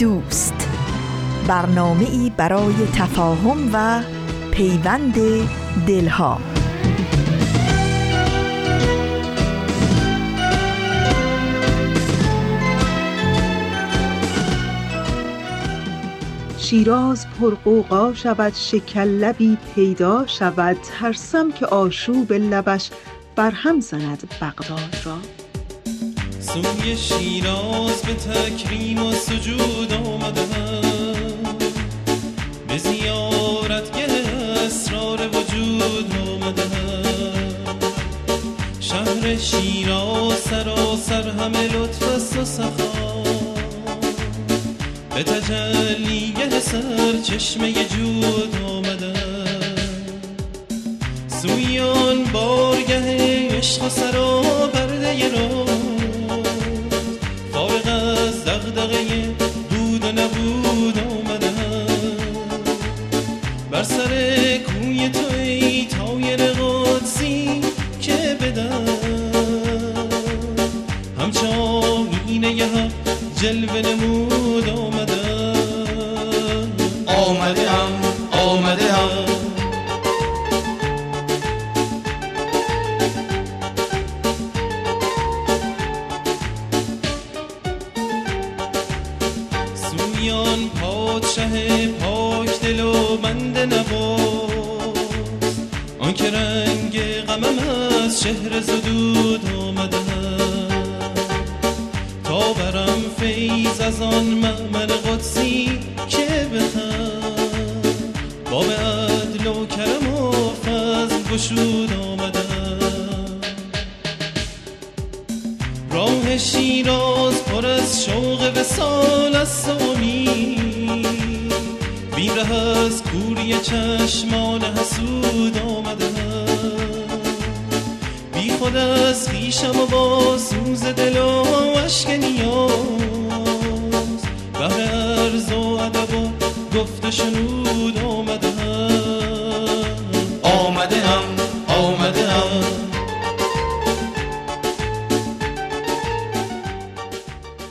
دوست. برنامه ای برای تفاهم و پیوند دلها. شیراز پرقوقا شود شکلبی پیدا شود. ترسم که آشوب لبش برهم زند بغداد را. سوی شیراز به تکریم و سجود آمدم به زیارتگه اسرار وجود آمدم شهر شیراز سراسر همه لطف است و سخا. به تجلیه سر چشمه جود آمدم سویان بارگه عشق و سرا پرده رو جلب نموذج عرض و عدب و گفت شنود آمده آمده هم آمده هم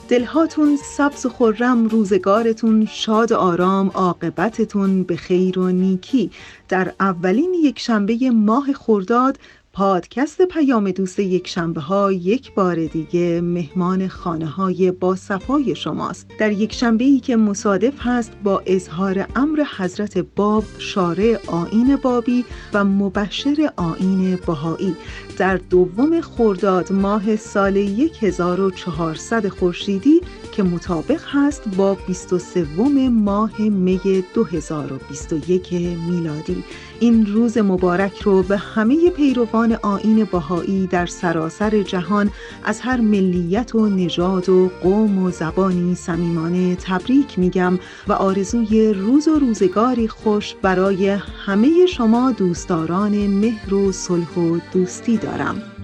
دلهاتون سبز و خرم روزگارتون شاد و آرام عاقبتتون به خیر و نیکی. در اولین یک شنبه ماه خرداد پادکست پیام دوست یک شنبه ها یک بار دیگه مهمان خانه های با صفای شماست. در یک شنبه ای که مصادف هست با اظهار امر حضرت باب شارع آین بابی و مبشر آین بهایی. در دوم خرداد ماه سال 1400 خورشیدی که مطابق هست با 23 ماه می 2021 میلادی. این روز مبارک رو به همه پیروان آین بهایی در سراسر جهان از هر ملیت و نژاد و قوم و زبانی صمیمانه تبریک میگم و آرزوی روز و روزگاری خوش برای همه شما دوستداران مهر و صلح و دوستی دارم.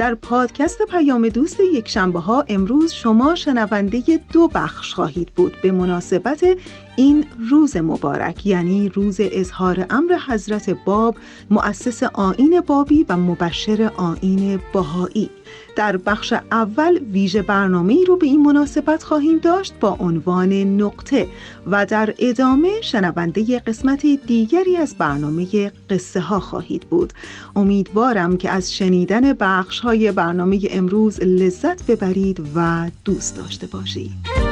در پادکست پیام دوست یک شنبه ها امروز شما شنونده دو بخش خواهید بود. به مناسبت این روز مبارک یعنی روز اظهار امر حضرت باب مؤسس آین بابی و مبشر آین بهایی. در بخش اول ویژه برنامه ای رو به این مناسبت خواهیم داشت با عنوان نقطه و در ادامه شنونده قسمت دیگری از برنامه قصه ها خواهید بود. امیدوارم که از شنیدن بخش های برنامه امروز لذت ببرید و دوست داشته باشید.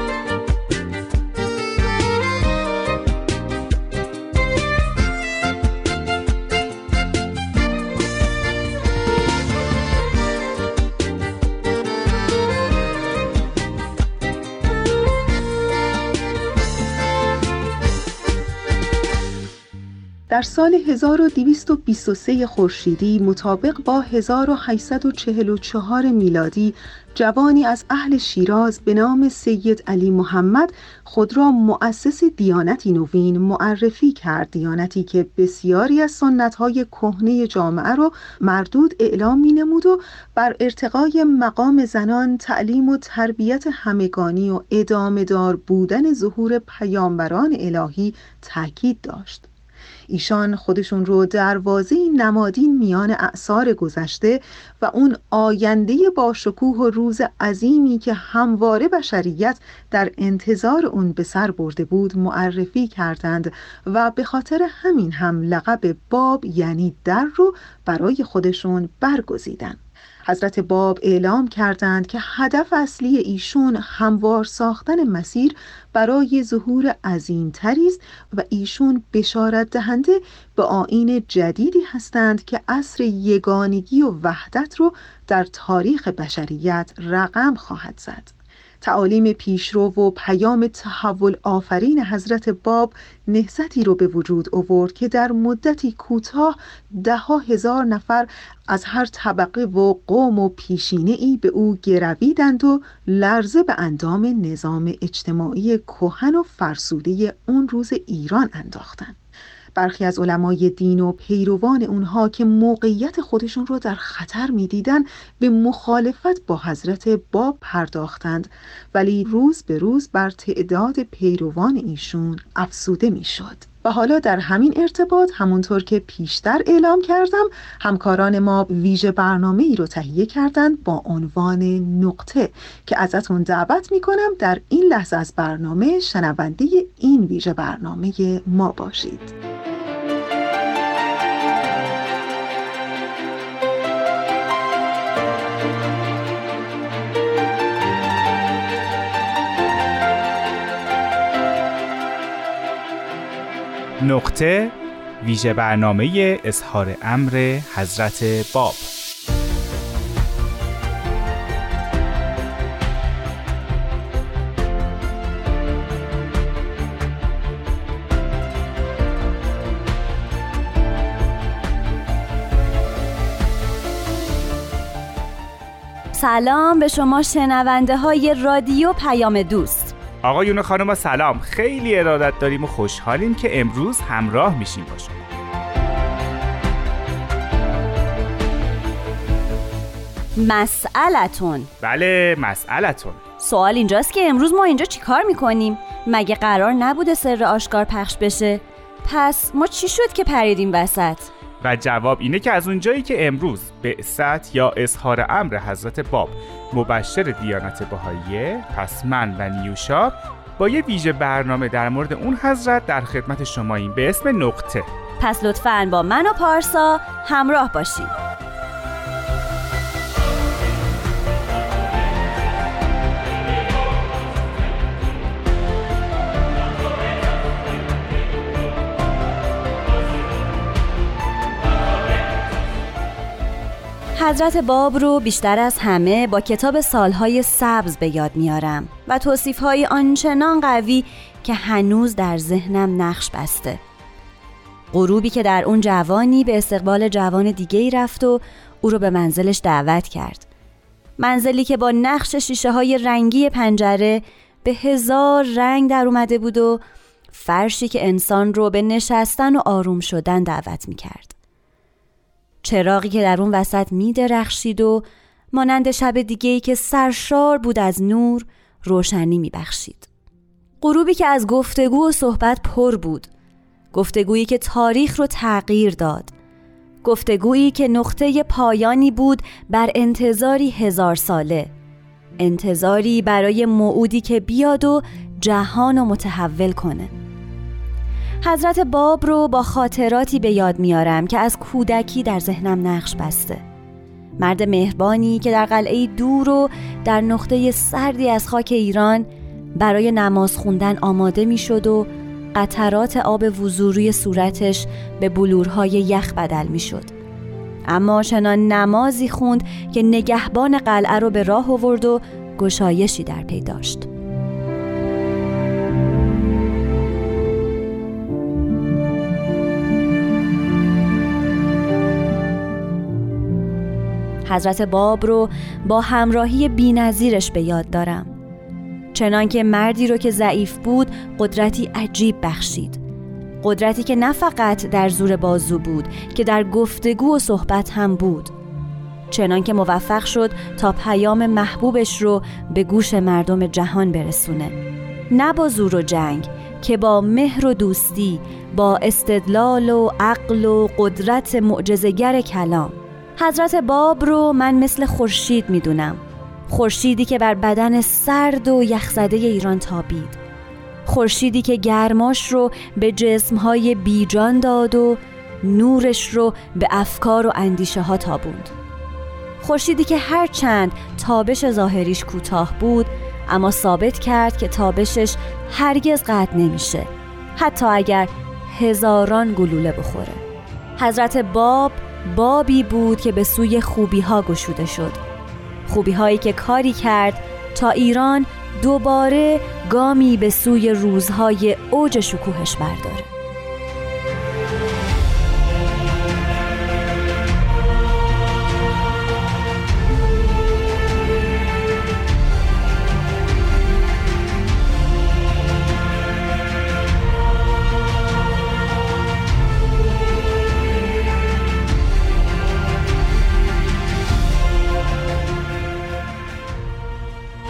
در سال 1223 خورشیدی مطابق با 1844 میلادی جوانی از اهل شیراز به نام سید علی محمد خود را مؤسس دیانتی نوین معرفی کرد. دیانتی که بسیاری از سنتهای کهنه جامعه را مردود اعلام می نمود و بر ارتقای مقام زنان تعلیم و تربیت همگانی و ادامه دار بودن ظهور پیامبران الهی تاکید داشت. ایشان خودشون رو دروازه نمادین میان اعثار گذشته و اون آینده با شکوه و روز عظیمی که همواره بشریت در انتظار اون به سر برده بود معرفی کردند و به خاطر همین هم لقب باب یعنی در رو برای خودشون برگزیدند. حضرت باب اعلام کردند که هدف اصلی ایشون هموار ساختن مسیر برای ظهور عظیمتری است و ایشون بشارت دهنده به آین جدیدی هستند که عصر یگانگی و وحدت رو در تاریخ بشریت رقم خواهد زد. تعالیم پیشرو و پیام تحول آفرین حضرت باب نهزتی رو به وجود آورد که در مدتی کوتاه دهها هزار نفر از هر طبقه و قوم و پیشینه ای به او گرویدند و لرزه به اندام نظام اجتماعی کهن و فرسوده اون روز ایران انداختند. برخی از علمای دین و پیروان اونها که موقعیت خودشون رو در خطر می‌دیدن به مخالفت با حضرت باب پرداختند ولی روز به روز بر تعداد پیروان ایشون افسوده می‌شد. حالا در همین ارتباط همونطور که پیشتر اعلام کردم همکاران ما ویژه برنامه ای رو تهیه کردند با عنوان نقطه که ازتون دعوت می‌کنم در این لحظه از برنامه شنونده این ویژه برنامه ما باشید. نقطه ویژه برنامه اظهار امر حضرت باب. سلام به شما شنونده های رادیو پیام دوست. آقایون و خانم سلام. خیلی ارادت داریم و خوشحالیم که امروز همراه میشیم با شما. مسئلتون. بله مسئلتون. سوال اینجاست که امروز ما اینجا چیکار می‌کنیم؟ مگه قرار نبوده سر آشکار پخش بشه؟ پس ما چی شد که پریدیم وسط؟ و جواب اینه که از اونجایی که امروز بعثت یا اظهار امر حضرت باب مبشر دیانت بهاییه پس من و نیوشا با یه ویژه برنامه در مورد اون حضرت در خدمت شماییم به اسم نقطه. پس لطفاً با من و پارسا همراه باشید حضرت باب رو بیشتر از همه با کتاب سالهای سبز به یاد میارم و توصیفهای آنچنان قوی که هنوز در ذهنم نقش بسته غروبی که در اون جوانی به استقبال جوان دیگه ای رفت و او رو به منزلش دعوت کرد منزلی که با نقش شیشه های رنگی پنجره به هزار رنگ در اومده بود و فرشی که انسان رو به نشستن و آروم شدن دعوت می کرد. چراغی که در اون وسط می درخشید و مانند شب دیگه ای که سرشار بود از نور روشنی می بخشید. غروبی که از گفتگو و صحبت پر بود. گفتگویی که تاریخ رو تغییر داد. گفتگویی که نقطه پایانی بود بر انتظاری هزار ساله. انتظاری برای موعودی که بیاد و جهان و متحول کنه. حضرت باب رو با خاطراتی به یاد میارم که از کودکی در ذهنم نقش بسته مرد مهربانی که در قلعه دور و در نقطه سردی از خاک ایران برای نماز خوندن آماده می‌شد و قطرات آب وزوری صورتش به بلورهای یخ بدل می‌شد. اما چنان نمازی خوند که نگهبان قلعه رو به راه آورد و گشایشی در پی داشت. حضرت باب رو با همراهی بینظیرش به یاد دارم. چنانکه مردی رو که ضعیف بود قدرتی عجیب بخشید. قدرتی که نه فقط در زور بازو بود که در گفتگو و صحبت هم بود. چنانکه موفق شد تا پیام محبوبش رو به گوش مردم جهان برسونه. نه با زور و جنگ که با مهر و دوستی با استدلال و عقل و قدرت معجزه‌گر کلام. حضرت باب رو من مثل خورشید می‌دونم. خورشیدی که بر بدن سرد و یخزده ایران تابید. خورشیدی که گرماش رو به جسمهای بیجان داد و نورش رو به افکار و اندیشه ها تابوند. خورشیدی که هر چند تابش ظاهریش کوتاه بود اما ثابت کرد که تابشش هرگز قطع نمیشه. حتی اگر هزاران گلوله بخوره. حضرت باب بابی بود که به سوی خوبی ها گشوده شد. خوبی هایی که کاری کرد تا ایران دوباره گامی به سوی روزهای اوج شکوهش برداره.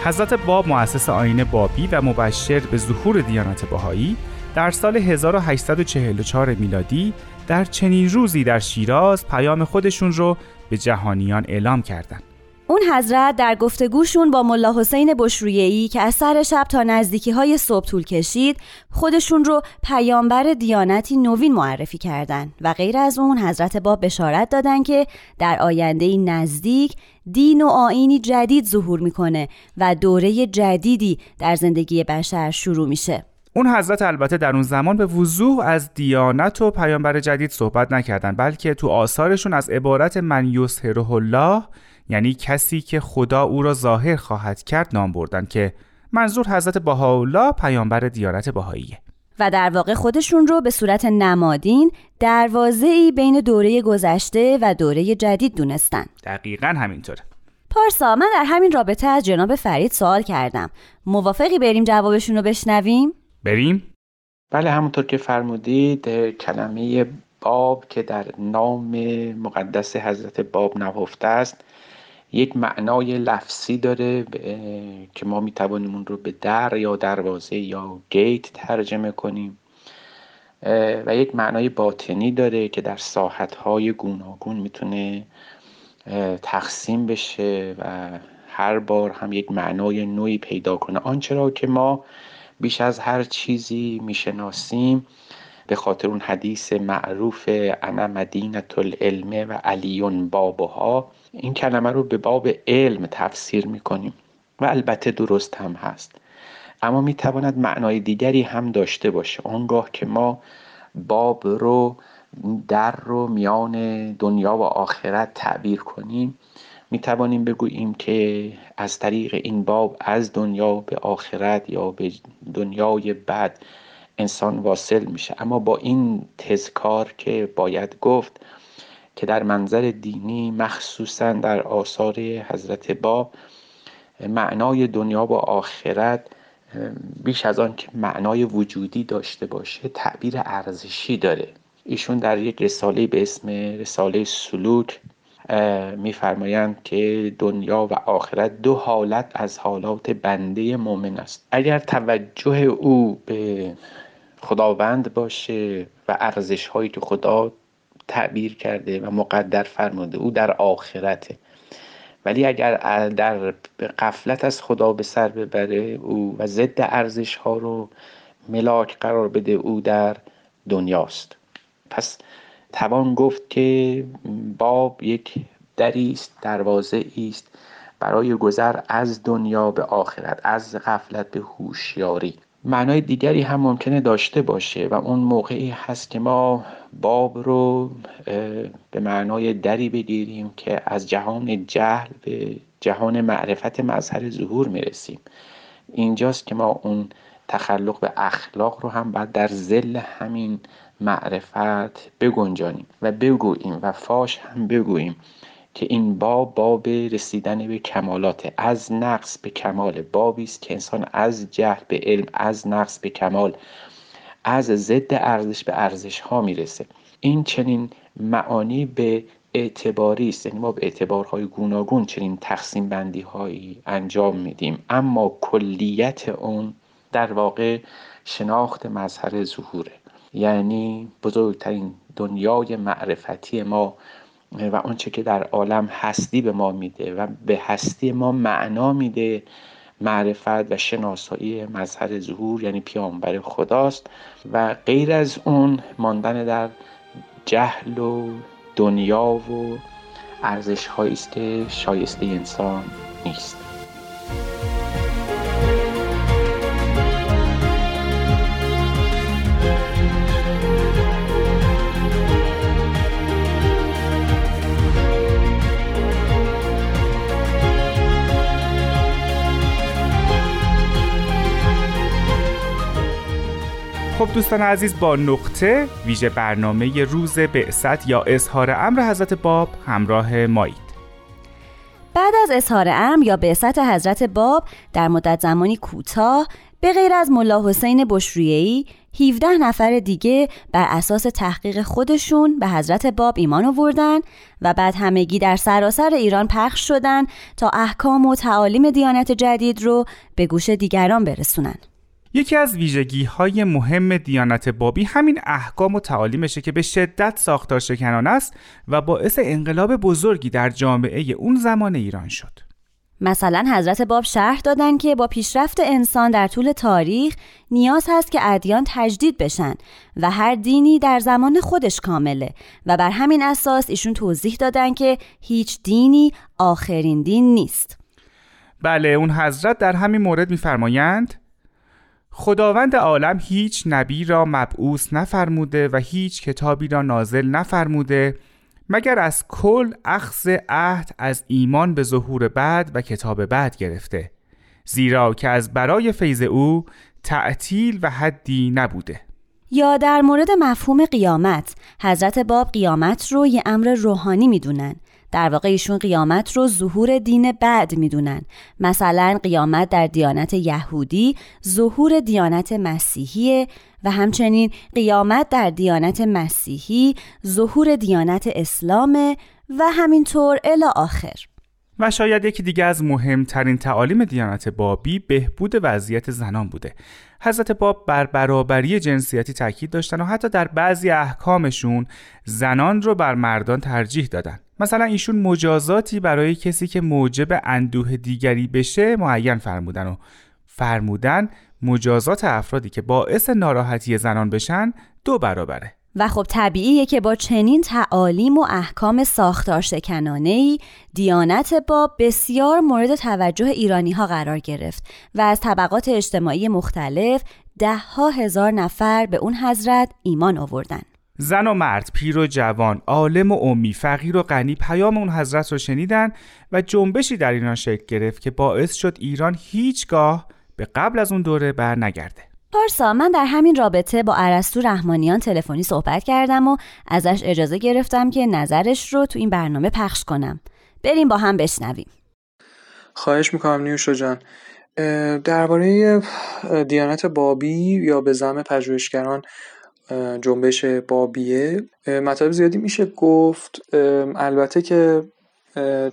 حضرت باب مؤسس آین بابی و مبشر به ظهور دیانت بهایی در سال 1844 میلادی در چنین روزی در شیراز پیام خودشون رو به جهانیان اعلام کردند. اون حضرت در گفتگوشون با ملا حسین بشرویهی که از سر شب تا نزدیکی های صبح طول کشید خودشون رو پیامبر دیانتی نوین معرفی کردند و غیر از اون حضرت باب بشارت دادن که در آینده نزدیک دین و آینی جدید ظهور می‌کنه و دوره جدیدی در زندگی بشر شروع میشه. اون حضرت البته در اون زمان به وضوح از دیانت و پیامبر جدید صحبت نکردن بلکه تو آثارشون از عبارت من یسهره الله یعنی کسی که خدا او را ظاهر خواهد کرد نام بردن که منظور حضرت بهاءالله پیامبر دیانت بهاییه و در واقع خودشون رو به صورت نمادین دروازه ای بین دوره گذشته و دوره جدید دونستن دقیقا همینطوره پارسا من در همین رابطه از جناب فرید سوال کردم موافقی بریم جوابشون رو بشنویم؟ بریم؟ بله همونطور که فرمودید کلمه باب که در نام مقدس حضرت باب نهفته است یک معنای لفظی داره که ما می‌توانیم اون رو به در یا دروازه یا گیت ترجمه کنیم. و یک معنای باطنی داره که در ساحتهای گوناگون می‌تونه تقسیم بشه و هر بار هم یک معنای نوعی پیدا کنه. آنچه را که ما بیش از هر چیزی می‌شناسیم به خاطر اون حدیث معروف انا مدینت العلم و علیون بابها این کلمه رو به باب علم تفسیر می‌کنیم و البته درست هم هست. اما می‌تواند معنای دیگری هم داشته باشه. آنگاه که ما باب رو در رو میان دنیا و آخرت تعبیر کنیم می توانیم بگوییم که از طریق این باب از دنیا به آخرت یا به دنیای بعد انسان واصل میشه. اما با این تذکار که باید گفت که در منظر دینی مخصوصا در آثار حضرت باب معنای دنیا و آخرت بیش از آن که معنای وجودی داشته باشه تعبیر ارزشی داره. ایشون در یک رساله به اسم رساله سلوک میفرمایند که دنیا و آخرت دو حالت از حالات بنده مؤمن است. اگر توجه او به خداوند باشه و ارزش هایی که خدا تعبیر کرده و مقدر فرموده او در آخرته. ولی اگر در قفلت از خدا به سر ببره او و ضد ارزش ها رو ملاک قرار بده او در دنیاست. پس توان گفت که باب یک دری دروازه است برای گذر از دنیا به آخرت از غفلت به هوشیاری. معنای دیگری هم ممکنه داشته باشه و اون موقعی هست که ما باب رو به معنای دری بگیریم که از جهان جهل به جهان معرفت مظهر ظهور می‌رسیم. اینجاست که ما اون تخلق به اخلاق رو هم باید در زل همین معرفت بگنجانیم و بگوییم و فاش هم بگوییم که این باب باب رسیدن به کمالات از نقص به کمال. بابی است که انسان از جهل به علم از نقص به کمال. از ضد ارزش به ارزش ها می‌رسه. این چنین معانی به اعتباری است. یعنی ما به اعتبارهای گوناگون چنین تقسیم بندی هایی انجام میدیم. اما کلیت اون در واقع شناخت مظهر ظهوره. یعنی بزرگترین دنیای معرفتی ما و آنچه که در عالم هستی به ما میده و به هستی ما معنا میده معرفت و شناسایی مظهر ظهور یعنی پیامبر خداست. و غیر از اون ماندن در جهل و دنیا و ارزش است که شایسته انسان نیست. خب دوستان عزیز با نقطه ویژه برنامه روز بعثت یا اظهار امر حضرت باب همراه مایید بعد از اظهار امر یا بعثت حضرت باب در مدت زمانی کوتاه به غیر از ملا حسین بشرویهی 17 نفر دیگه بر اساس تحقیق خودشون به حضرت باب ایمان آوردن و بعد همگی در سراسر ایران پخش شدن تا احکام و تعالیم دیانت جدید رو به گوش دیگران برسونن. یکی از ویژگی های مهم دیانت بابی همین احکام و تعالیمشه که به شدت ساختار شکنان است و باعث انقلاب بزرگی در جامعه اون زمان ایران شد. مثلا حضرت باب شرح دادن که با پیشرفت انسان در طول تاریخ نیاز هست که ادیان تجدید بشن و هر دینی در زمان خودش کامله و بر همین اساس ایشون توضیح دادن که هیچ دینی آخرین دین نیست. بله اون حضرت در همین مورد میفرمایند خداوند عالم هیچ نبی را مبعوث نفرموده و هیچ کتابی را نازل نفرموده مگر از کل اخذ عهد از ایمان به ظهور بعد و کتاب بعد گرفته زیرا که از برای فیض او تعطیل و حدی نبوده. یا در مورد مفهوم قیامت حضرت باب قیامت رو یه امر روحانی می‌دونن در واقع ایشون قیامت رو ظهور دین بعد می‌دونن. مثلا قیامت در دیانت یهودی ظهور دیانت مسیحی و همچنین قیامت در دیانت مسیحی ظهور دیانت اسلام و همینطور الی آخر. و شاید یکی دیگه از مهمترین تعالیم دیانت بابی بهبود وضعیت زنان بوده. حضرت باب بر برابری جنسیتی تاکید داشتن و حتی در بعضی احکامشون زنان رو بر مردان ترجیح دادن. مثلا ایشون مجازاتی برای کسی که موجب اندوه دیگری بشه معین فرمودن و فرمودن مجازات افرادی که باعث ناراحتی زنان بشن دو برابره. و خب طبیعیه که با چنین تعالیم و احکام ساختار شکنانه ای دیانت با بسیار مورد توجه ایرانی ها قرار گرفت و از طبقات اجتماعی مختلف ده ها هزار نفر به اون حضرت ایمان آوردن. زن و مرد، پیر و جوان، عالم و امی، فقیر و غنی پیام اون حضرت رو شنیدن و جنبشی در ایران شکل گرفت که باعث شد ایران هیچگاه به قبل از اون دوره بر نگرده. پارسا من در همین رابطه با عرستو رحمانیان تلفنی صحبت کردم و ازش اجازه گرفتم که نظرش رو تو این برنامه پخش کنم. بریم با هم بشنویم. خواهش می‌کنم نیوشا جان. درباره دیانت بابی یا به زم پژوهشگران جنبش بابیه. مطالب زیادی میشه گفت. البته که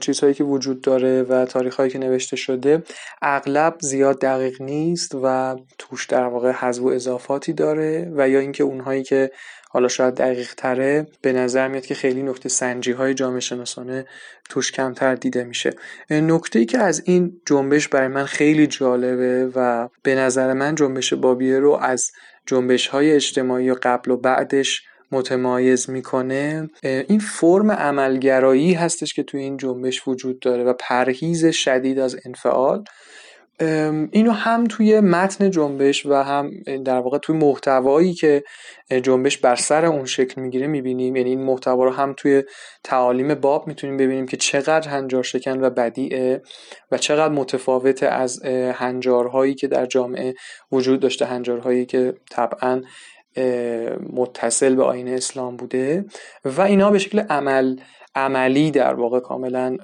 چیزهایی که وجود داره و تاریخهایی که نوشته شده اغلب زیاد دقیق نیست و توش در واقع حذف و اضافاتی داره و یا اینکه اونهایی که حالا شاید دقیق تره به نظر میاد که خیلی نکته سنجی های جامعه شناسانه توش کمتر دیده میشه. نکته ای که از این جنبش برای من خیلی جالبه و به نظر من جنبش بابیه رو از جنبش های اجتماعی و قبل و بعدش متمایز می‌کنه. این فرم عملگرایی هستش که توی این جنبش وجود داره و پرهیز شدید از انفعال. اینو هم توی متن جنبش و هم در واقع توی محتوایی که جنبش بر سر اون شکل می‌گیره می‌بینیم. یعنی این محتوا رو هم توی تعالیم باب می‌تونیم ببینیم که چقدر هنجار شکن و بدیعه و چقدر متفاوت از هنجارهایی که در جامعه وجود داشته هنجارهایی که طبعا متصل به آین اسلام بوده. و اینا به شکل عمل عملی در واقع کاملا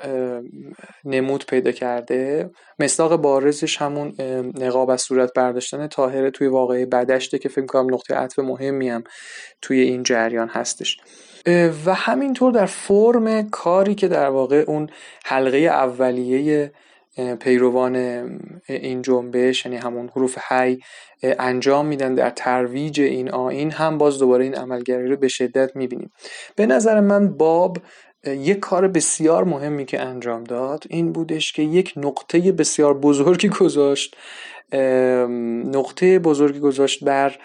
نمود پیدا کرده. مصداق بارزش همون نقاب از صورت برداشتن تاهره توی واقعه بدشته که فکر کنم نقطه عطف مهمی هم توی این جریان هستش. و همینطور در فرم کاری که در واقع اون حلقه اولیه پیروان این جنبش یعنی همون حروف حی انجام میدن در ترویج این آین هم باز دوباره این عملگری رو به شدت می‌بینیم. به نظر من باب یک کار بسیار مهمی که انجام داد این بودش که یک نقطه بسیار بزرگی گذاشت نقطه بزرگی گذاشت بر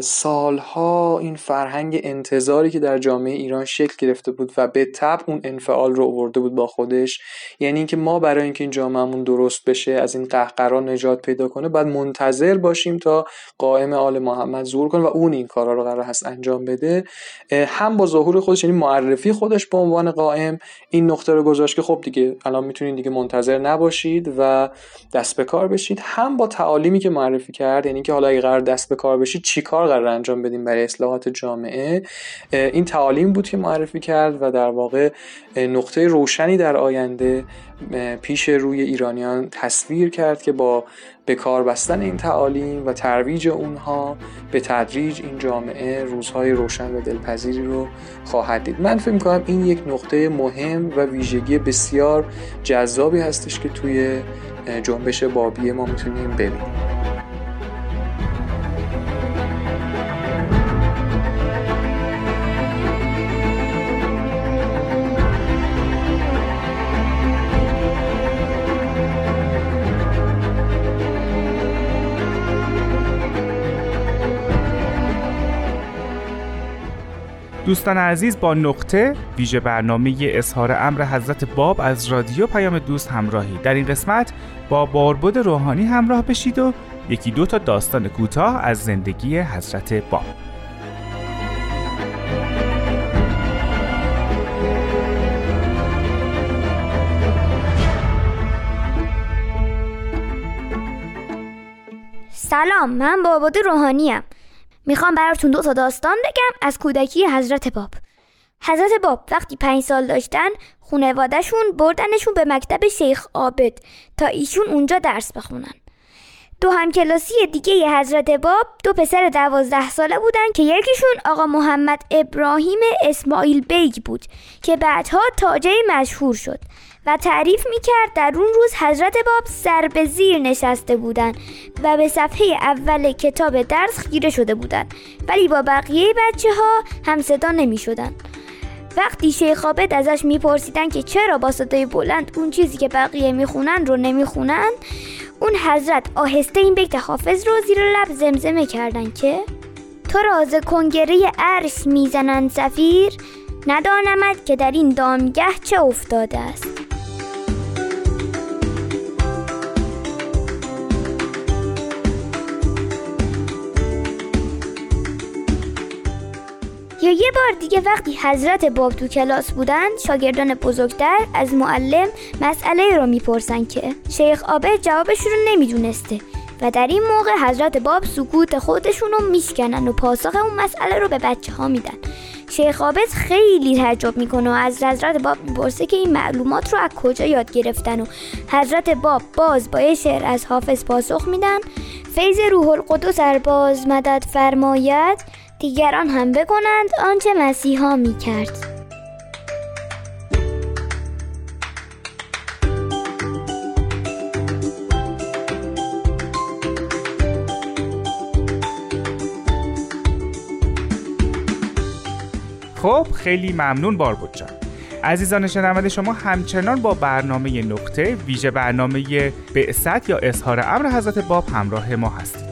سالها این فرهنگ انتظاری که در جامعه ایران شکل گرفته بود و به تب اون انفعال رو آورده بود با خودش یعنی اینکه ما برای اینکه این جامعهمون درست بشه از این قهقرا نجات پیدا کنه باید منتظر باشیم تا قائم آل محمد ظهور کنه و اون این کارا رو قرار هست انجام بده. هم با ظهور خودش یعنی معرفی خودش به عنوان قائم این نقطه رو گذاشت که خب دیگه الان می‌تونید دیگه منتظر نباشید و دست به کار بشید. هم با تعالیمی که معرفی کرد یعنی که حالا اگه قرار دست به کار بشید چی کار قرار انجام بدیم برای اصلاحات جامعه این تعالیم بود که معرفی کرد و در واقع نقطه روشنی در آینده پیش روی ایرانیان تصویر کرد که با به کار بستن این تعالیم و ترویج اونها به تدریج این جامعه روزهای روشن و دلپذیری رو خواهد دید. من فکر کنم این یک نقطه مهم و ویژگی بسیار جذابی هستش که توی جنبش بابی ما می‌تونیم ببینیم. دوستان عزیز با نقطه ویژه برنامه اظهار امر حضرت باب از رادیو پیام دوست همراهی. در این قسمت با باربد روحانی همراه بشید و یکی دو تا داستان کوتاه از زندگی حضرت باب. سلام من باباد روحانیم. می‌خوام براتون دو تا داستان بگم از کودکی حضرت باب. حضرت باب وقتی پنج سال داشتن خونوادهشون بردنشون به مکتب شیخ عابد تا ایشون اونجا درس بخونن. دو همکلاسی دیگه حضرت باب دو پسر دوازده ساله بودن که یکیشون آقا محمد ابراهیم اسماعیل بیگ بود که بعدها تاجه مشهور شد. و تعریف می‌کرد در اون روز حضرت باب سر به زیر نشسته بودند و به صفحه اول کتاب درس خیره شده بودند ولی با بقیه بچه ها هم صدا نمی شدن. وقتی شیخ عابد ازش میپرسیدن که چرا با صدای بلند اون چیزی که بقیه می‌خونن رو نمی‌خونن اون حضرت آهسته این بیت حافظ رو زیر لب زمزمه کردن که تو راز کنگره عرش می‌زنن سفیر ندانمد که در این دامگه چه افتاده است یا یه بار دیگه وقتی حضرت باب تو کلاس بودن شاگردان بزرگتر از معلم مسئله رو می‌پرسن که شیخ آبه جوابش رو نمی‌دونسته و در این موقع حضرت باب سکوت خودشون رو میشکنن و پاسخ اون مسئله رو به بچه ها میدن. شیخ آبد خیلی تعجب می‌کنه و از حضرت باب می‌پرسه که این معلومات رو از کجا یاد گرفتن و حضرت باب باز با یه شعر از حافظ پاسخ میدن. فیض روح القدس باز مدد فرماید دیگران هم بکنند آنچه مسیحا می کرد. خب خیلی ممنون باربود جان عزیزان شنونده شما همچنان با برنامه نقطه ویژه برنامه بعثت یا اظهار امر حضرت باب همراه ما هستید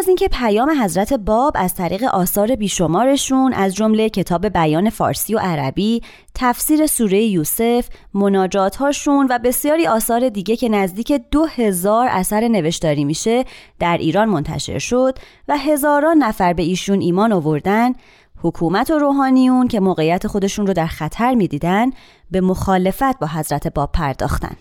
از اینکه پیام حضرت باب از طریق آثار بیشمارشون از جمله کتاب بیان فارسی و عربی، تفسیر سوره یوسف، مناجات هاشون و بسیاری آثار دیگه که نزدیک دو هزار اثر نوشتاری میشه در ایران منتشر شد و هزاران نفر به ایشون ایمان آوردن، حکومت و روحانیون که موقعیت خودشون رو در خطر می‌دیدن به مخالفت با حضرت باب پرداختن.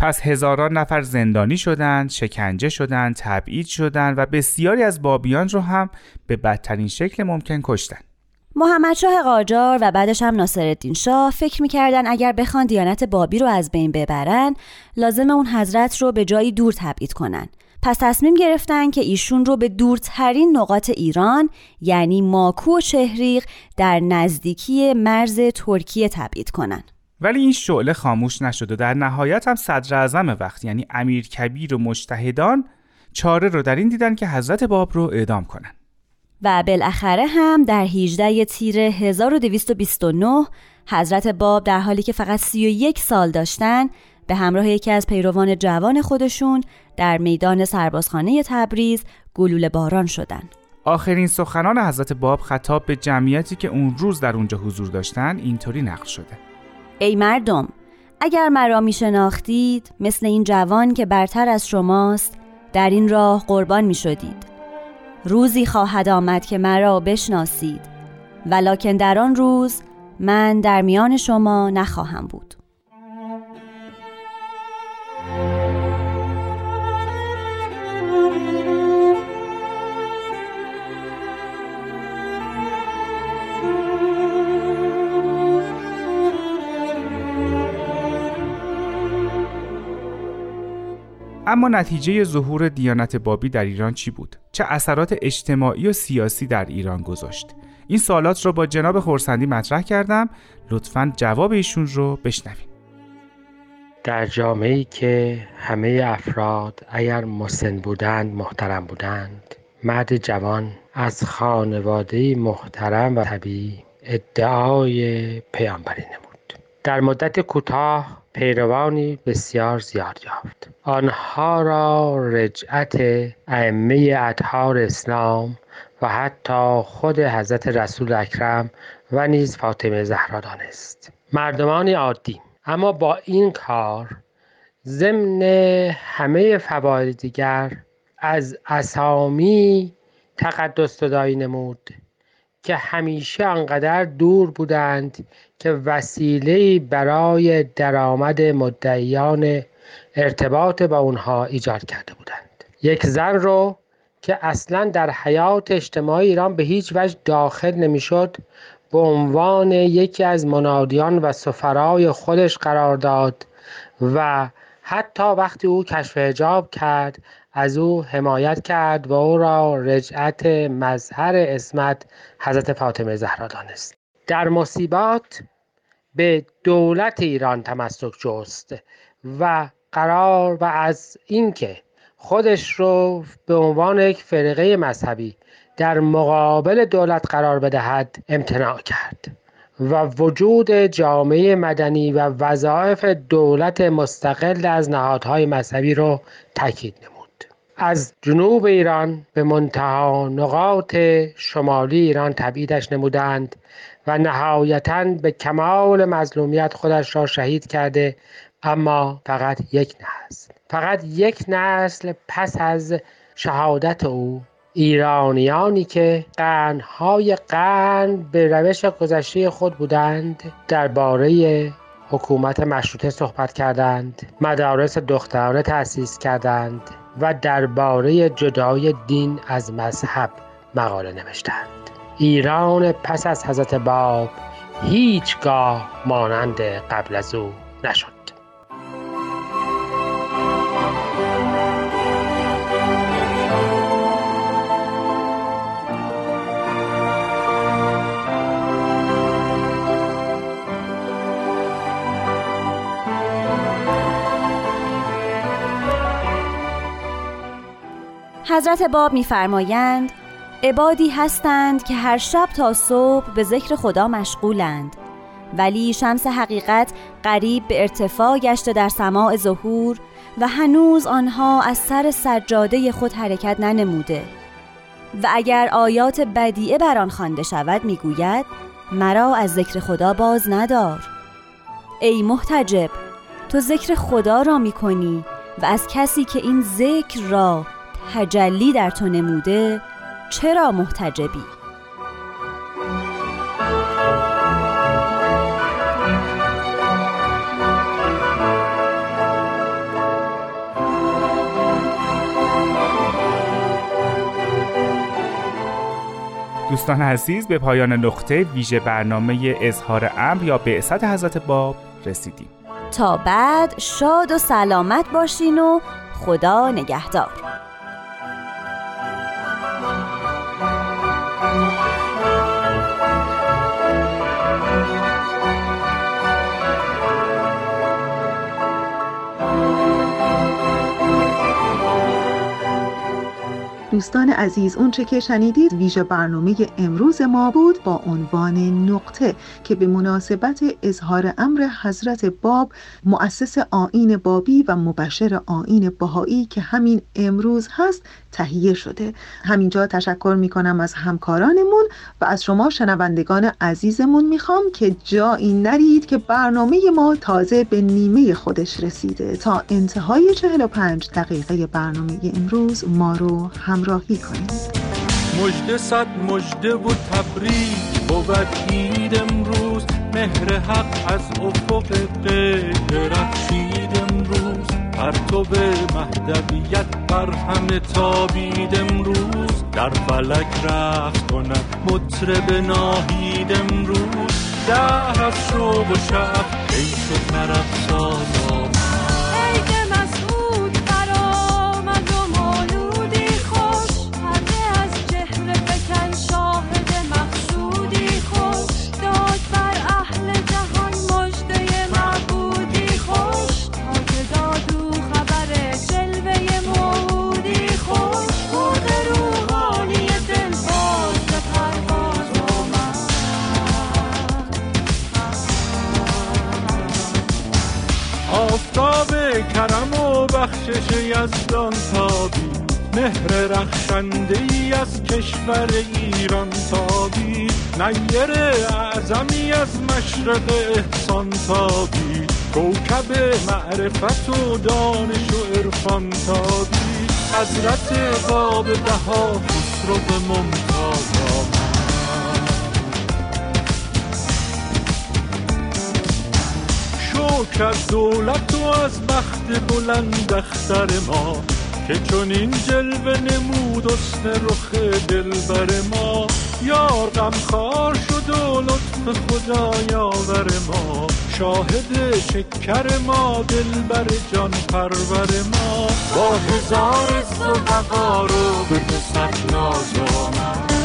پس هزاران نفر زندانی شدند، شکنجه شدند، تبعید شدند و بسیاری از بابیان رو هم به بدترین شکل ممکن کشتند. محمد شاه قاجار و بعدش هم ناصرالدین شاه فکر می‌کردن اگر بخوان دیانت بابی رو از بین ببرن لازم اون حضرت رو به جایی دور تبعید کنن پس تصمیم گرفتن که ایشون رو به دورترین نقاط ایران یعنی ماکو و شهریق در نزدیکی مرز ترکیه تبعید کنن ولی این شعله خاموش نشد و در نهایت هم صدر اعظم وقت یعنی امیر کبیر و مجتهدان چاره رو در این دیدن که حضرت باب رو اعدام کنن. و بالاخره هم در 18 تیر 1229 حضرت باب در حالی که فقط 31 سال داشتن به همراه یکی از پیروان جوان خودشون در میدان سربازخانه تبریز گلوله باران شدن. آخرین سخنان حضرت باب خطاب به جمعیتی که اون روز در اونجا حضور داشتن اینطوری نقل شده. ای مردم اگر مرا می شناختید مثل این جوان که برتر از شماست در این راه قربان می شدید روزی خواهد آمد که مرا بشناسید. ولکن در آن روز من در میان شما نخواهم بود. اما نتیجه ظهور دیانت بابی در ایران چی بود؟ چه اثرات اجتماعی و سیاسی در ایران گذاشت؟ این سوالات رو با جناب خورسندی مطرح کردم لطفا جواب ایشون رو بشنویم در جامعه که همه افراد اگر مسن بودند محترم بودند مرد جوان از خانواده محترم و طبیعی ادعای پیامبری نمود در مدت کوتاه پیروانی بسیار زیاد یافت. آنها را رجعت ائمه اطهار اسلام و حتی خود حضرت رسول اکرم و نیز فاطمه زهرا دانست. مردمانی عادی. اما با این کار ضمن همه فواید دیگر از اسامی تقدس صدایی نمود. که همیشه آنقدر دور بودند که وسیله برای درآمد مدعیان ارتباط با اونها ایجاد کرده بودند. یک زن رو که اصلا در حیات اجتماعی ایران به هیچ وجه داخل نمی‌شد به عنوان یکی از منادیان و سفرای خودش قرار داد و حتی وقتی او کشف هجاب کرد از او حمایت کرد و او را رجعت مظهر اسمت حضرت فاطمه زهرا دانست. در مصیبات به دولت ایران تمسک جست و قرار و از اینکه خودش رو به عنوان یک فرقه مذهبی در مقابل دولت قرار بدهد امتناع کرد و وجود جامعه مدنی و وظایف دولت مستقل از نهادهای مذهبی رو تاکید نمود. از جنوب ایران به منتها نقاط شمالی ایران تبعیدش نمودند و نهایتا به کمال مظلومیت خودش را شهید کرده اما فقط یک نسل. فقط یک نسل پس از شهادت او. ایرانیانی که قرنهای قرن به روش گذشته خود بودند درباره حکومت مشروطه صحبت کردند مدارس دخترانه تأسیس کردند. و درباره جدای دین از مذهب مقاله نوشتند. ایران پس از حضرت باب هیچگاه مانند قبل از او نشد. حضرت باب میفرمایند عبادی هستند که هر شب تا صبح به ذکر خدا مشغولند. ولی شمس حقیقت قریب به ارتفاع گشته در سماع ظهور و هنوز آنها از سر سجاده خود حرکت ننموده. و اگر آیات بدیعه بر آن خوانده شود می‌گوید مرا از ذکر خدا باز ندار. ای محتجب تو ذکر خدا را می‌کنی و از کسی که این ذکر را تجلی در تو نموده چرا محتجبی؟ دوستان عزیز به پایان نقطه ویژه برنامه اظهار امر یا بعثت حضرت باب رسیدیم تا بعد شاد و سلامت باشین و خدا نگهدار دوستان عزیز اونچه که شنیدید ویژه برنامه امروز ما بود با عنوان نقطه که به مناسبت اظهار امر حضرت باب مؤسس آین بابی و مبشر آین بهایی که همین امروز هست تهیه شده. همینجا تشکر می‌کنم از همکارانمون و از شما شنوندگان عزیزمون. می‌خوام که جایی نرید که برنامه ما تازه به نیمه خودش رسیده. تا انتهای 45 دقیقه برنامه امروز ما رو همراهی کنید مجد صد مجده و تبریک بود عید امروز. مهر حق از افق غیر رخشید امروز. پرتو مهدویت بر همه تابید امروز. در فلک رفت کند مطرب ناهید امروز. در از شوق و شب ای شد نرفت ساز بخشش یزدان تابی مهر رخشنده ای از کشور ایران تابی. نیر اعظمی از مشرق احسان تابی. کوکب معرفت و دانش و عرفان تابی. حضرت باب بها خسرو ممتاز شکر از دولت و از بخت بلند اختر ما که چون این جلوه نمود اسم رخ دلبر ما. یار غمخوار شد و لطف خدا یاور ما. شاهد شکر ما دلبر جان پرور ما. با هزار و رو به ناز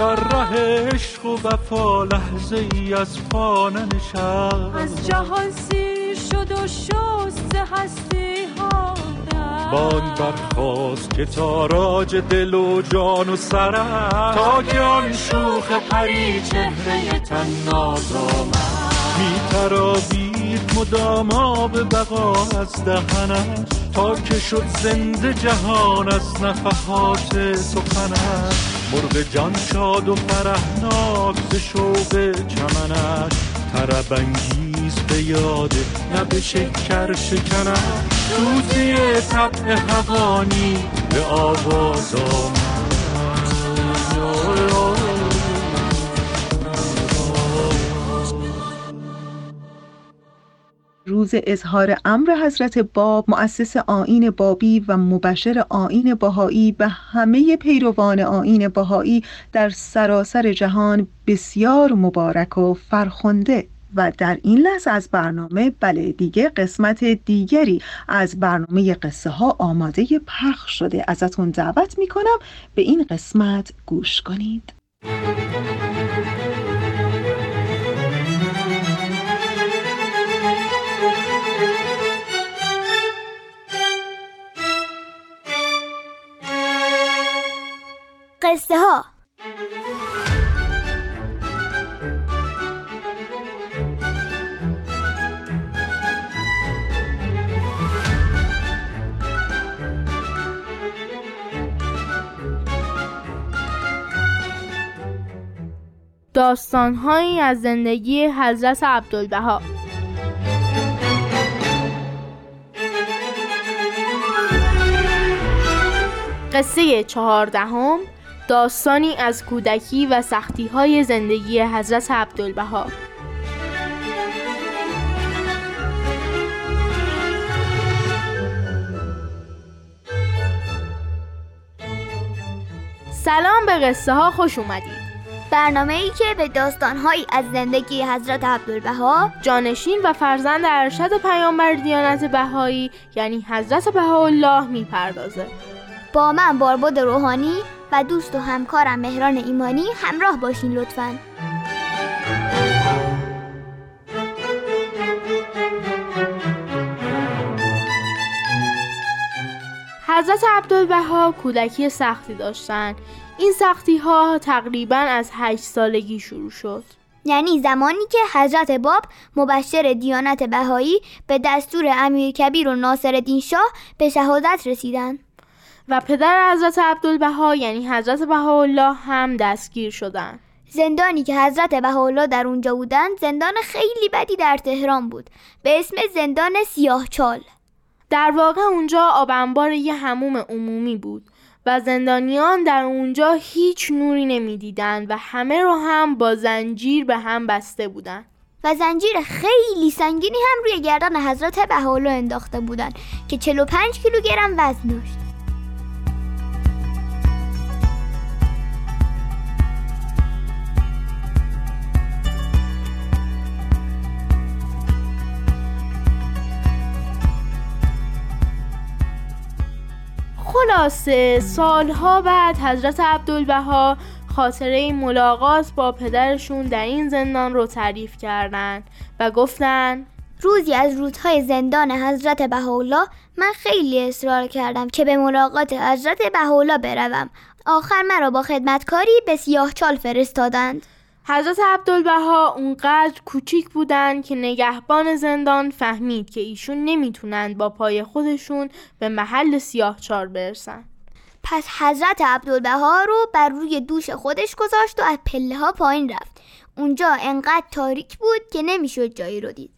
در ره عشق و وفا لحظه ای از پا ننشست از جهان سیر شد و شست هستی ها بان برخواست که تاراج دل و جان و سر تا که آن شوخ پری چهره تن ناز آمد مدام آب بقا از دهنش. تا که شد زنده جهان از نفحات سخنش. مرغ جان شاد و فرحناک ز شوق چمنش. طرب انگیز به یاده نه به شکر شکنش توزی طبع حقانی به آواز آمد. روز اظهار امر حضرت باب مؤسس آین بابی و مبشر آین بهایی به همه پیروان آین بهایی در سراسر جهان بسیار مبارک و فرخنده. و در این لحظه از برنامه بله دیگه قسمت دیگری از برنامه قصه ها آماده پخش شده. ازتون دعوت می‌کنم به این قسمت گوش کنید. قصه ها داستانهایی از زندگی حضرت عبدالبها. قصه چهاردهم داستانی از کودکی و سختی های زندگی حضرت عبدالبها. سلام به قصه ها خوش اومدید. برنامه ای که به داستانهایی از زندگی حضرت عبدالبها جانشین و فرزند ارشد پیامبر دیانت بهایی یعنی حضرت بهاءالله می‌پردازه. با من بارباد روحانی و دوست و همکارم مهران ایمانی همراه باشین لطفاً حضرت عبدالبها کودکی سختی داشتند. این سختی ها تقریبا از هشت سالگی شروع شد. یعنی زمانی که حضرت باب مبشر دیانت بهایی به دستور امیر کبیر و ناصر شاه به شهادت رسیدند. و پدر حضرت عبدالبها یعنی حضرت بهاءالله هم دستگیر شدند. زندانی که حضرت بهاءالله در اونجا بودند زندان خیلی بدی در تهران بود به اسم زندان سیاهچال در واقع اونجا آبنبار یه هموم عمومی بود و زندانیان در اونجا هیچ نوری نمی‌دیدند و همه رو هم با زنجیر به هم بسته بودند. و زنجیر خیلی سنگینی هم روی گردن حضرت بهاءالله انداخته بودند که 45 کیلوگرم وزن داشت. خلاصه سالها بعد حضرت عبدالبها خاطره ملاقات با پدرشون در این زندان رو تعریف کردند و گفتن روزی از روزهای زندان حضرت بهاءالله من خیلی اصرار کردم که به ملاقات حضرت بهاءالله بروم. آخر مرا با خدمتکاری به سیاهچال فرستادند. حضرت عبدالبها اونقدر کوچیک بودن که نگهبان زندان فهمید که ایشون نمی‌تونند با پای خودشون به محل سیاهچال برسن. پس حضرت عبدالبها رو بر روی دوش خودش گذاشت و از پله ها پایین رفت. اونجا انقدر تاریک بود که نمی‌شد جایی رو دید.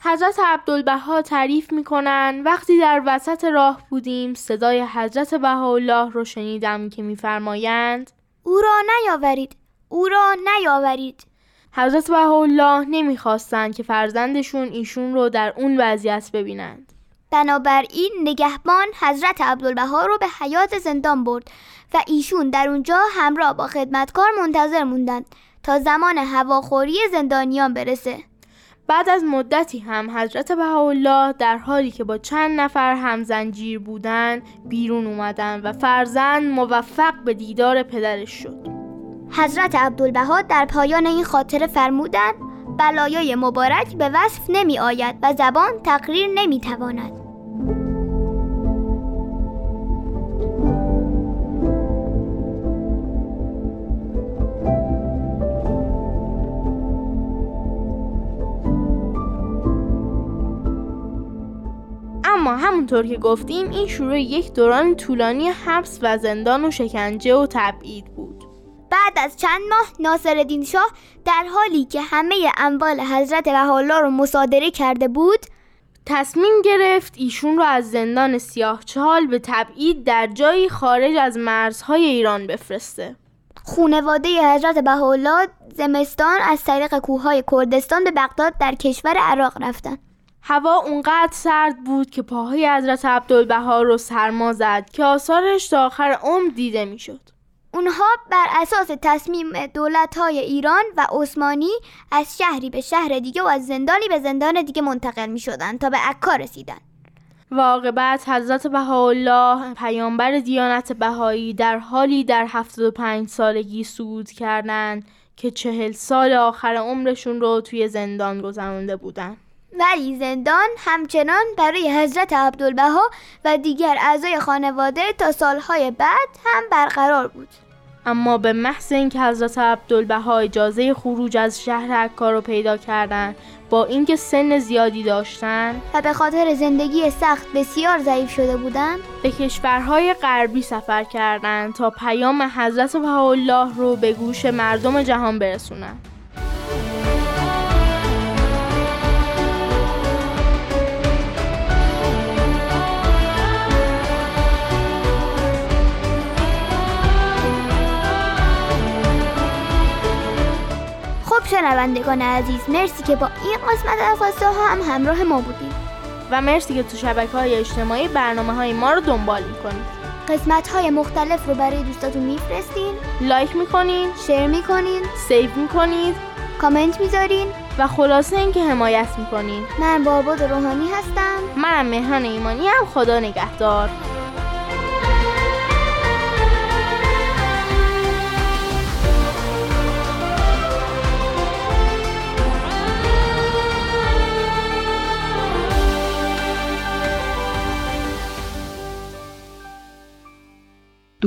حضرت عبدالبها تعریف می‌کنن وقتی در وسط راه بودیم صدای حضرت بهاءالله رو شنیدم که میفرمایند او را نیاورید. او را نیاورید. حضرت بهاءالله نمی‌خواستند که فرزندشون ایشون رو در اون وضعیت ببینند. بنابراین نگهبان حضرت عبدالبها رو به حیات زندان برد و ایشون در اونجا همراه با خدمتکار منتظر موندند تا زمان هواخوری زندانیان برسه. بعد از مدتی هم حضرت بهاءالله در حالی که با چند نفر هم زنجیر بودن بیرون اومدن و فرزند موفق به دیدار پدرش شد. حضرت عبدالبها در پایان این خاطره فرمودند بلایای مبارک به وصف نمی آید و زبان تقریر نمی تواند. اما همونطور که گفتیم این شروع یک دوران طولانی حبس و زندان و شکنجه و تبعید بود. بعد از چند ماه ناصر شاه در حالی که همه اموال حضرت بهاءالله رو مصادره کرده بود تصمیم گرفت ایشون رو از زندان سیاه چهال به تبعید در جایی خارج از مرزهای ایران بفرسته خونواده حضرت بهاءالله زمستان از طریق کوههای کردستان به بغداد در کشور عراق رفتن هوا اونقدر سرد بود که پاهای حضرت عبدالبها رو سرما زد که آثارش تا آخر عمر دیده می‌شد. اونها بر اساس تصمیم دولت های ایران و عثمانی از شهری به شهر دیگه و از زندانی به زندان دیگه منتقل می شدن تا به عکا رسیدن واقعبت حضرت بهاءالله پیامبر دیانت بهایی در حالی در 75 سالگی سود کردند که چهل سال آخر عمرشون رو توی زندان گذرانده بودن ولی زندان همچنان برای حضرت عبدالبها و دیگر اعضای خانواده تا سالهای بعد هم برقرار بود. اما به محض اینکه حضرت عبدالبها اجازه خروج از شهر عکا رو پیدا کردند با اینکه سن زیادی داشتن و به خاطر زندگی سخت بسیار ضعیف شده بودند به کشورهای غربی سفر کردند تا پیام حضرت بهاءالله رو به گوش مردم جهان برسونند شنوندگان عزیز. مرسی که با این قسمت از ها هم همراه ما بودیم و مرسی که تو شبکه های اجتماعی برنامه های ما رو دنبال می‌کنید. قسمت های مختلف رو برای دوستاتون میفرستین. like می‌کنین. share می‌کنین. save می‌کنید کامنت می‌ذارین. و خلاصه اینکه حمایت می‌کنین. من باباد روحانی هستم. منم مهان ایمانی هم خدا نگهدار.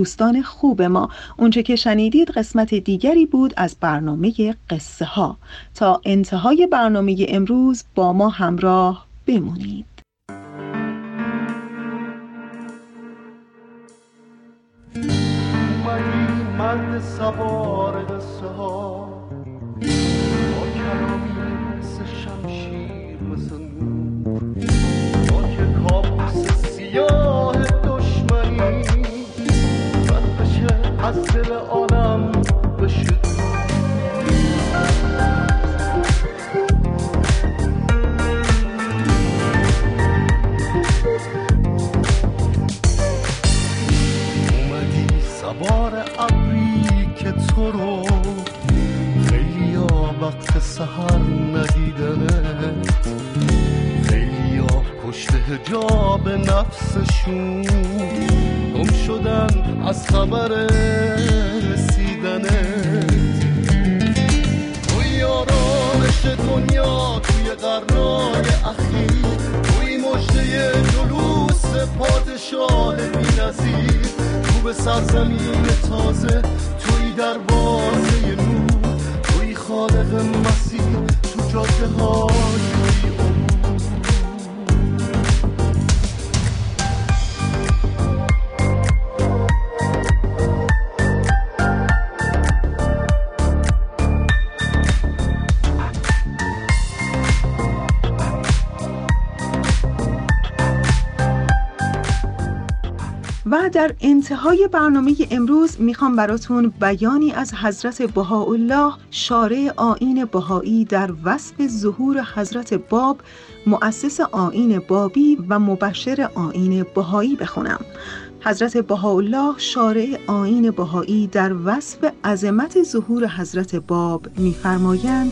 دوستان خوب ما. اونچه که شنیدید قسمت دیگری بود از برنامه قصه ها تا انتهای برنامه امروز با ما همراه بمونید. مرد وقت سهر ندیدنت خیلی پشت هجاب نفسشون. گم شدن از خبر رسیدنت توی آرامش دنیا توی قرنای اخیر توی مجده جلوس پادشاه بی نظیر تو به سرزمین تازه توی دروازه نور خالق مسیر تو جاده های در انتهای برنامه امروز می‌خوام براتون بیانی از حضرت بهاءالله شارع آین بهایی در وصف ظهور حضرت باب مؤسس آین بابی و مبشر آین بهایی بخونم. حضرت بهاءالله شارع آین بهایی در وصف عظمت ظهور حضرت باب میفرمایند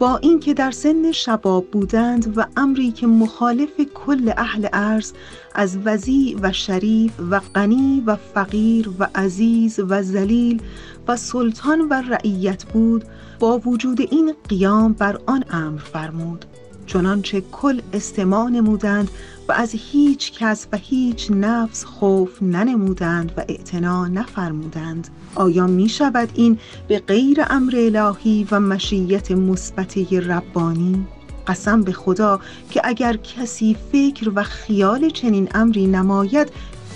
با اینکه در سن شباب بودند و امری که مخالف کل اهل ارز از وزی و شریف و غنی و فقیر و عزیز و ذلیل و سلطان و رعیت بود با وجود این قیام بر آن امر فرمود. چنانچه کل استماع نمودند و از هیچ کس و هیچ نفس خوف ننمودند و اعتنا نفرمودند. آیا می شود این به غیر امر الهی و مشیت مثبته ربانی؟ قسم به خدا که اگر کسی فکر و خیال چنین امری نماید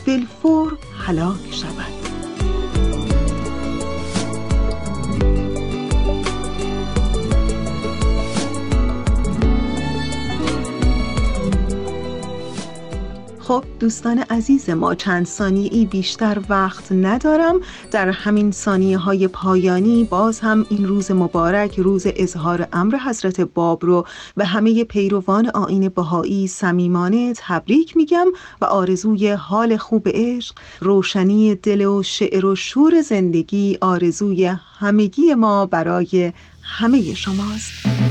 فلفور هلاک شود. خب دوستان عزیز ما چند ثانیه ای بیشتر وقت ندارم. در همین ثانیه های پایانی باز هم این روز مبارک روز اظهار امر حضرت باب رو به همه پیروان آین بهایی صمیمانه تبریک میگم و آرزوی حال خوب عشق روشنی دل و شعر و شور زندگی آرزوی همگی ما برای همه شماست.